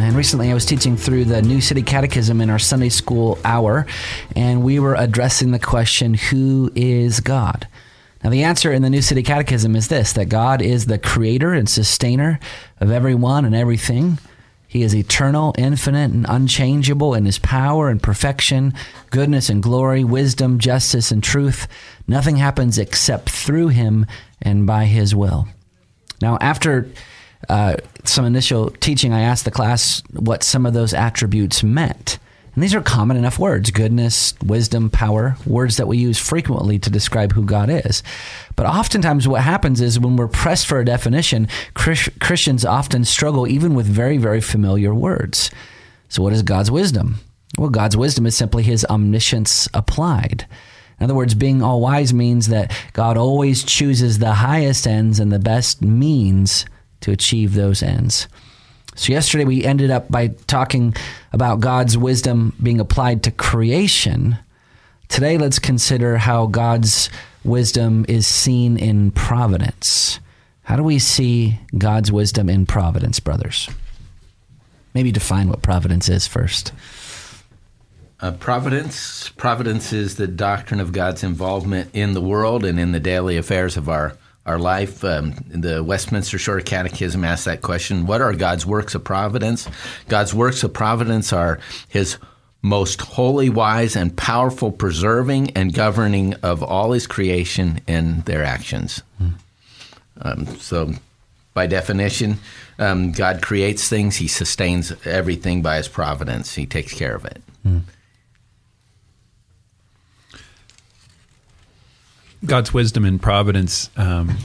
And recently, I was teaching through the New City Catechism in our Sunday school hour, and we were addressing the question Who is God? Now, the answer in the New City Catechism is this that God is the creator and sustainer of everyone and everything. He is eternal, infinite, and unchangeable in his power and perfection, goodness and glory, wisdom, justice, and truth. Nothing happens except through him and by his will. Now, after uh, some initial teaching, I asked the class what some of those attributes meant. And these are common enough words goodness, wisdom, power, words that we use frequently to describe who God is. But oftentimes, what happens is when we're pressed for a definition, Christians often struggle even with very, very familiar words. So, what is God's wisdom? Well, God's wisdom is simply his omniscience applied. In other words, being all wise means that God always chooses the highest ends and the best means to achieve those ends. So, yesterday we ended up by talking about God's wisdom being applied to creation. Today, let's consider how God's wisdom is seen in providence. How do we see God's wisdom in providence, brothers? Maybe define what providence is first. Uh, providence providence is the doctrine of God's involvement in the world and in the daily affairs of our our life. Um, the Westminster Shorter Catechism asks that question What are God's works of providence? God's works of providence are His most holy, wise, and powerful preserving and governing of all His creation and their actions. Mm. Um, so, by definition, um, God creates things, He sustains everything by His providence, He takes care of it. Mm. God's wisdom and providence. Um,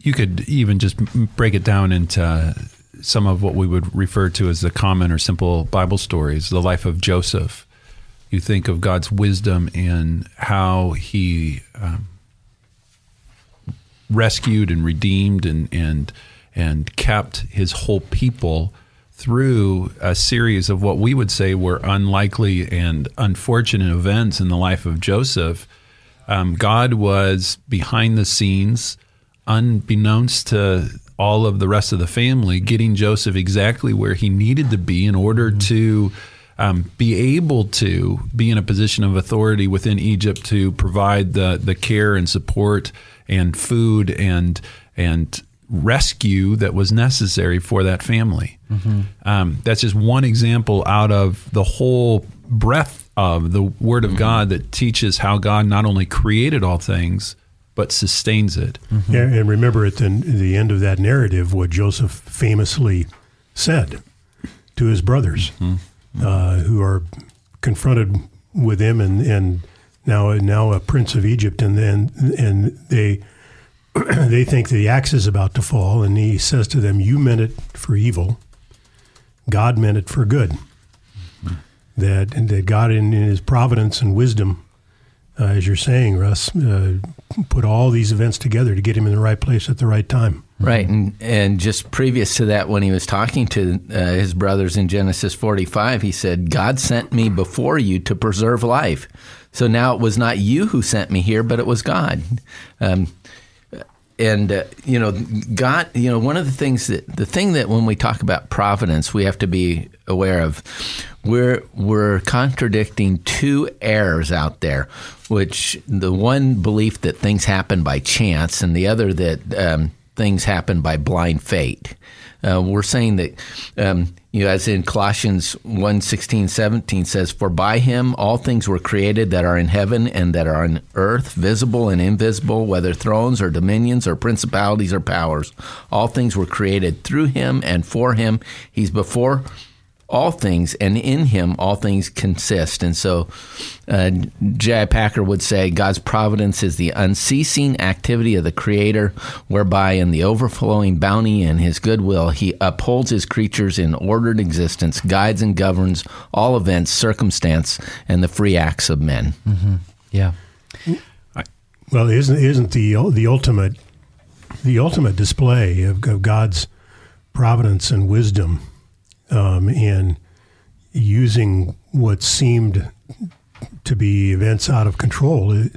you could even just break it down into some of what we would refer to as the common or simple Bible stories, the life of Joseph. You think of God's wisdom in how he um, rescued and redeemed and and and kept his whole people through a series of what we would say were unlikely and unfortunate events in the life of Joseph, um, God was behind the scenes, unbeknownst to all of the rest of the family, getting Joseph exactly where he needed to be in order mm-hmm. to um, be able to be in a position of authority within Egypt to provide the the care and support and food and and rescue that was necessary for that family. Mm-hmm. Um, that's just one example out of the whole breadth of the Word of mm-hmm. God that teaches how God not only created all things, but sustains it. Mm-hmm. Yeah, and remember at the, the end of that narrative what Joseph famously said to his brothers mm-hmm. uh, who are confronted with him and, and now now a prince of Egypt and then and they they think the axe is about to fall, and he says to them, You meant it for evil, God meant it for good. Mm-hmm. That, that God, in, in, his providence and wisdom, uh, as you're saying, Russ, uh, put all these events together to get him in the right place at the right time. Right, and and just previous to that, when he was talking to uh, his brothers in Genesis 45, he said, "God sent me before you to preserve life." So now it was not you who sent me here, but it was God. Um, and uh, you know god you know one of the things that the thing that when we talk about providence we have to be aware of we're we're contradicting two errors out there which the one belief that things happen by chance and the other that um, things happen by blind fate. Uh, we're saying that, um, you know, as in Colossians 1 16, 17 says, For by him all things were created that are in heaven and that are on earth, visible and invisible, whether thrones or dominions or principalities or powers. All things were created through him and for him. He's before all things, and in him all things consist. And so, uh, J.I. Packer would say God's providence is the unceasing activity of the Creator, whereby in the overflowing bounty and his goodwill, he upholds his creatures in ordered existence, guides and governs all events, circumstance, and the free acts of men. Mm-hmm. Yeah. Well, isn't isn't the the ultimate the ultimate display of, of God's providence and wisdom um, in using what seemed to be events out of control. It,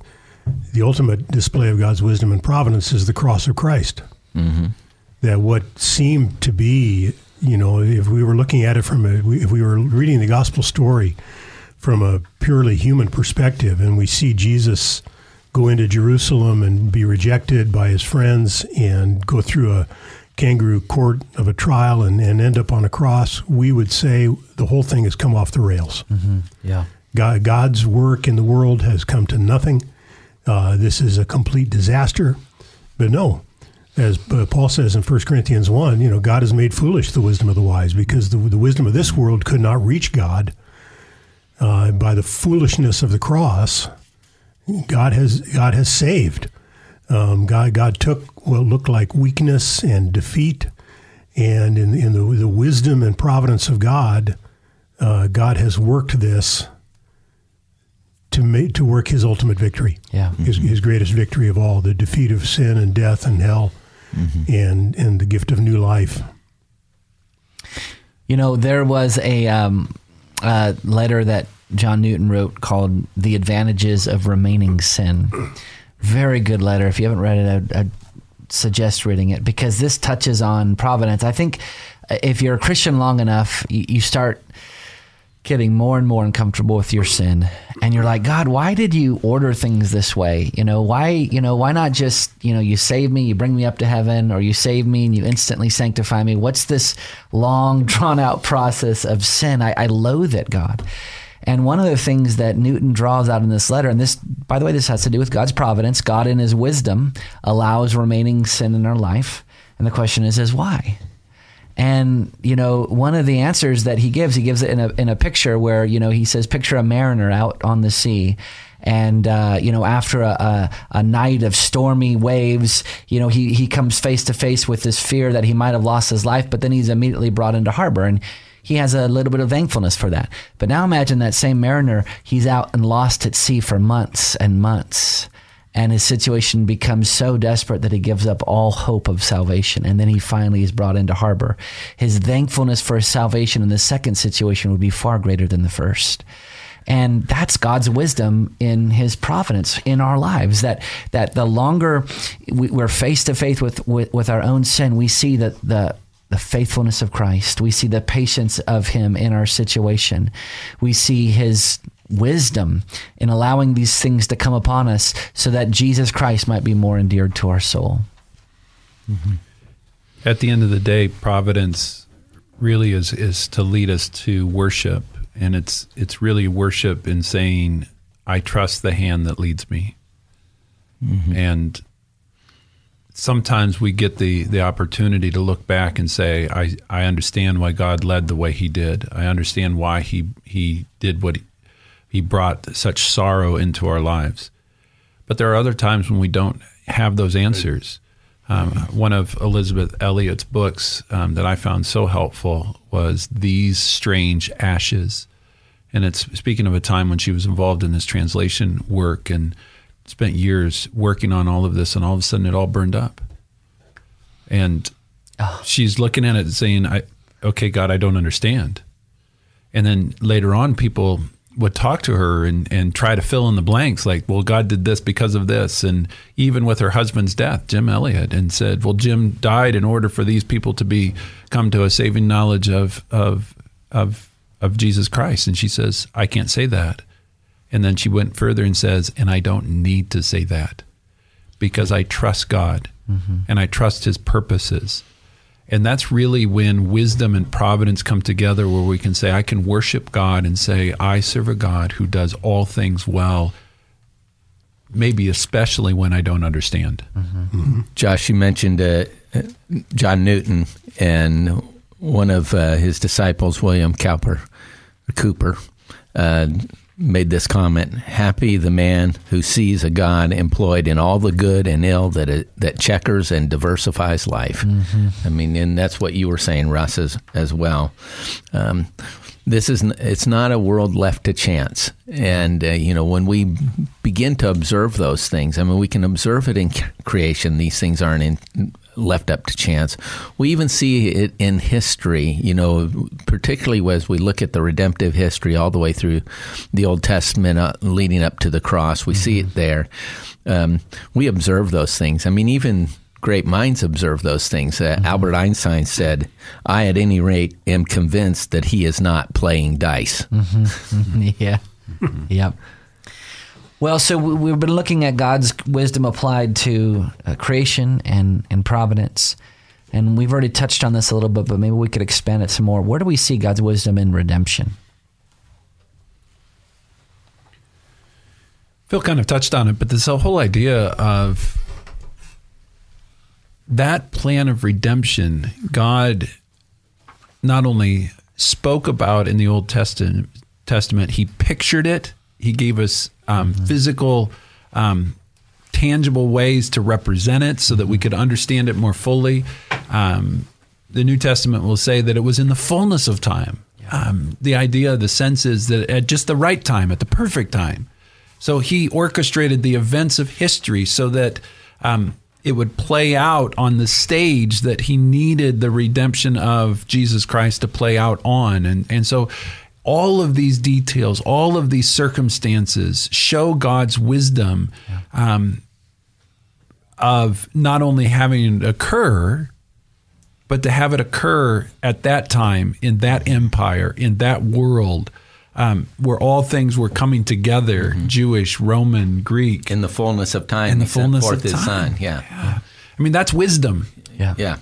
the ultimate display of God's wisdom and providence is the cross of Christ. Mm-hmm. That what seemed to be, you know, if we were looking at it from a, if we were reading the gospel story from a purely human perspective, and we see Jesus go into Jerusalem and be rejected by his friends and go through a kangaroo court of a trial and, and end up on a cross, we would say the whole thing has come off the rails. Mm-hmm. Yeah. God, God's work in the world has come to nothing. Uh, this is a complete disaster. But no, as uh, Paul says in 1 Corinthians 1, you know, God has made foolish the wisdom of the wise because the, the wisdom of this world could not reach God. Uh, by the foolishness of the cross, God has God has saved. Um, God, God took what looked like weakness and defeat, and in, in the, the wisdom and providence of God, uh, God has worked this to make to work His ultimate victory. Yeah, his, his greatest victory of all, the defeat of sin and death and hell, mm-hmm. and and the gift of new life. You know, there was a, um, a letter that John Newton wrote called "The Advantages of Remaining Sin." Very good letter. If you haven't read it, I'd, I'd suggest reading it because this touches on providence. I think uh, if you're a Christian long enough, you, you start getting more and more uncomfortable with your sin and you're like god why did you order things this way you know why you know why not just you know you save me you bring me up to heaven or you save me and you instantly sanctify me what's this long drawn out process of sin i, I loathe it god and one of the things that Newton draws out in this letter, and this, by the way, this has to do with God's providence. God, in His wisdom, allows remaining sin in our life, and the question is, is why? And you know, one of the answers that he gives, he gives it in a in a picture where you know he says, picture a mariner out on the sea, and uh, you know after a, a, a, night of stormy waves you know he, he comes face to face with this fear that he might have lost his life but then he's immediately brought into harbor and he has a little bit of thankfulness for that. But now imagine that same mariner, he's out and lost at sea for months and months. And his situation becomes so desperate that he gives up all hope of salvation. And then he finally is brought into harbor. His thankfulness for his salvation in the second situation would be far greater than the first and that's God's wisdom in His providence in our lives. That that the longer we, are face to face with, with with our own sin, we see that the the faithfulness of Christ. We see the patience of Him in our situation. We see His wisdom in allowing these things to come upon us so that Jesus Christ might be more endeared to our soul. Mm-hmm. At the end of the day, providence really is, is to lead us to worship. And it's, it's really worship in saying, I trust the hand that leads me. Mm-hmm. And sometimes we get the the opportunity to look back and say, I, I understand why God led the way He did. I understand why He He did what He, he brought such sorrow into our lives. But there are other times when we don't have those answers. Um, one of Elisabeth Elliot's books um, that I found so helpful was These Strange Ashes. And it's speaking of a time when she was involved in this translation work and spent years working on all of this, and all of a sudden it all burned up. And oh. she's looking at it and saying, "I, okay, God, I don't understand." And then later on, people would talk to her and, and try to fill in the blanks, like, "Well, God did this because of this," and even with her husband's death, Jim Elliot, and said, "Well, Jim died in order for these people to be come to a saving knowledge of of of of Jesus Christ." And she says, "I can't say that." And then she went further and says, and I don't need to say that because I trust God and I trust His purposes. And that's really when wisdom and providence come together, where we can say, I can worship God and say, I serve a God who does all things well, maybe especially when I don't understand. Josh, you mentioned uh, John Newton and one of uh, his disciples, William Cowper, Cooper, uh, made this comment: "Happy the man who sees a God employed in all the good and ill that it, that checkers and diversifies life." I mean, and that's what you were saying, Russ, as, as well. Um, this is it's not a world left to chance, and uh, you know when we begin to observe those things, I mean, we can observe it in creation. These things aren't in, left up to chance. We even see it in history, you know, particularly as we look at the redemptive history all the way through the Old Testament, uh, leading up to the cross. We see it there. Um, we observe those things. I mean, even great minds observe those things. Uh, Albert Einstein said, "I, at any rate, am convinced that he is not playing dice." yeah. yep. Well, so we- we've been looking at God's wisdom applied to uh, creation and, and providence. And we've already touched on this a little bit, but maybe we could expand it some more. Where do we see God's wisdom in redemption? Phil kind of touched on it, but this whole idea of that plan of redemption, God not only spoke about in the Old Testament, Testament He pictured it. He gave us um, physical, um, tangible ways to represent it, so that we could understand it more fully. Um, the New Testament will say that it was in the fullness of time. Um, the idea, the sense is that at just the right time, at the perfect time. So he orchestrated the events of history so that um, it would play out on the stage that he needed the redemption of Jesus Christ to play out on. And, and so all of these details, all of these circumstances show God's wisdom um, of not only having it occur, but to have it occur at that time in that empire, in that world. Um, where all things were coming together Jewish, Roman, Greek. In the fullness of time, In the he sent fullness forth of his time. son. Yeah. I mean, that's wisdom. Yeah. Yeah.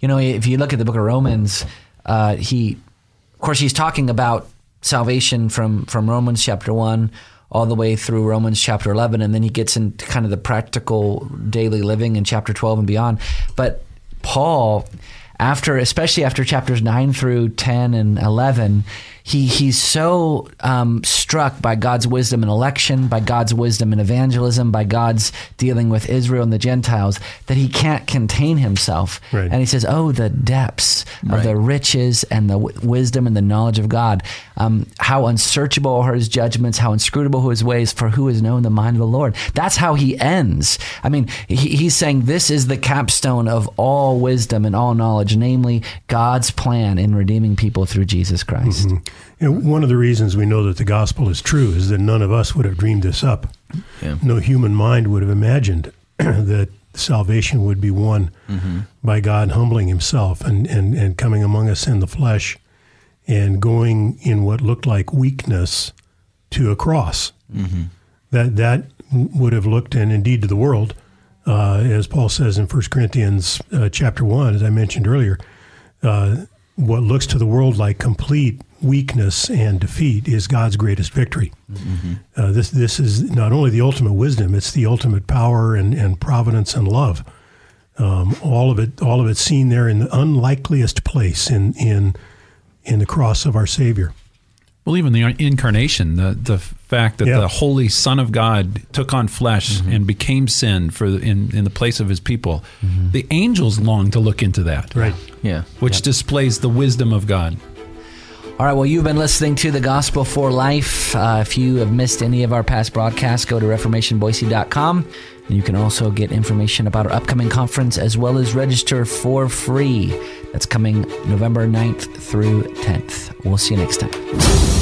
You know, if you look at the book of Romans, uh, he, of course, he's talking about salvation from from Romans chapter one all the way through Romans chapter eleven, and then he gets into kind of the practical daily living in chapter twelve and beyond. But Paul, after especially after chapters nine through ten and eleven. He, he's so um, struck by God's wisdom in election, by God's wisdom in evangelism, by God's dealing with Israel and the Gentiles that he can't contain himself. Right. And he says, "Oh, the depths of Right. the riches and the w- wisdom and the knowledge of God! Um, how unsearchable are His judgments! How inscrutable are His ways! For who has known the mind of the Lord?" That's how he ends. I mean, he, he's saying this is the capstone of all wisdom and all knowledge, namely God's plan in redeeming people through Jesus Christ. You know, one of the reasons we know that the gospel is true is that none of us would have dreamed this up. Yeah. No human mind would have imagined that salvation would be won by God humbling himself and, and, and coming among us in the flesh and going in what looked like weakness to a cross. That that would have looked, and indeed to the world, uh, as Paul says in 1 Corinthians uh, chapter 1, as I mentioned earlier, uh, what looks to the world like complete weakness and defeat is God's greatest victory. Uh, this this is not only the ultimate wisdom; it's the ultimate power and, and providence and love. Um, all of it, all of it, seen there in the unlikeliest place in in in the cross of our Savior. Well, even the incarnation, the the fact that Yeah. the Holy Son of God took on flesh and became sin for the, in in the place of His people, the angels long to look into that, Right. Yeah. which displays the wisdom of God. All right, well, you've been listening to the Gospel for Life. Uh, if you have missed any of our past broadcasts, go to ReformationBoise.com. And you can also get information about our upcoming conference as well as register for free. That's coming November 9th through 10th. We'll see you next time.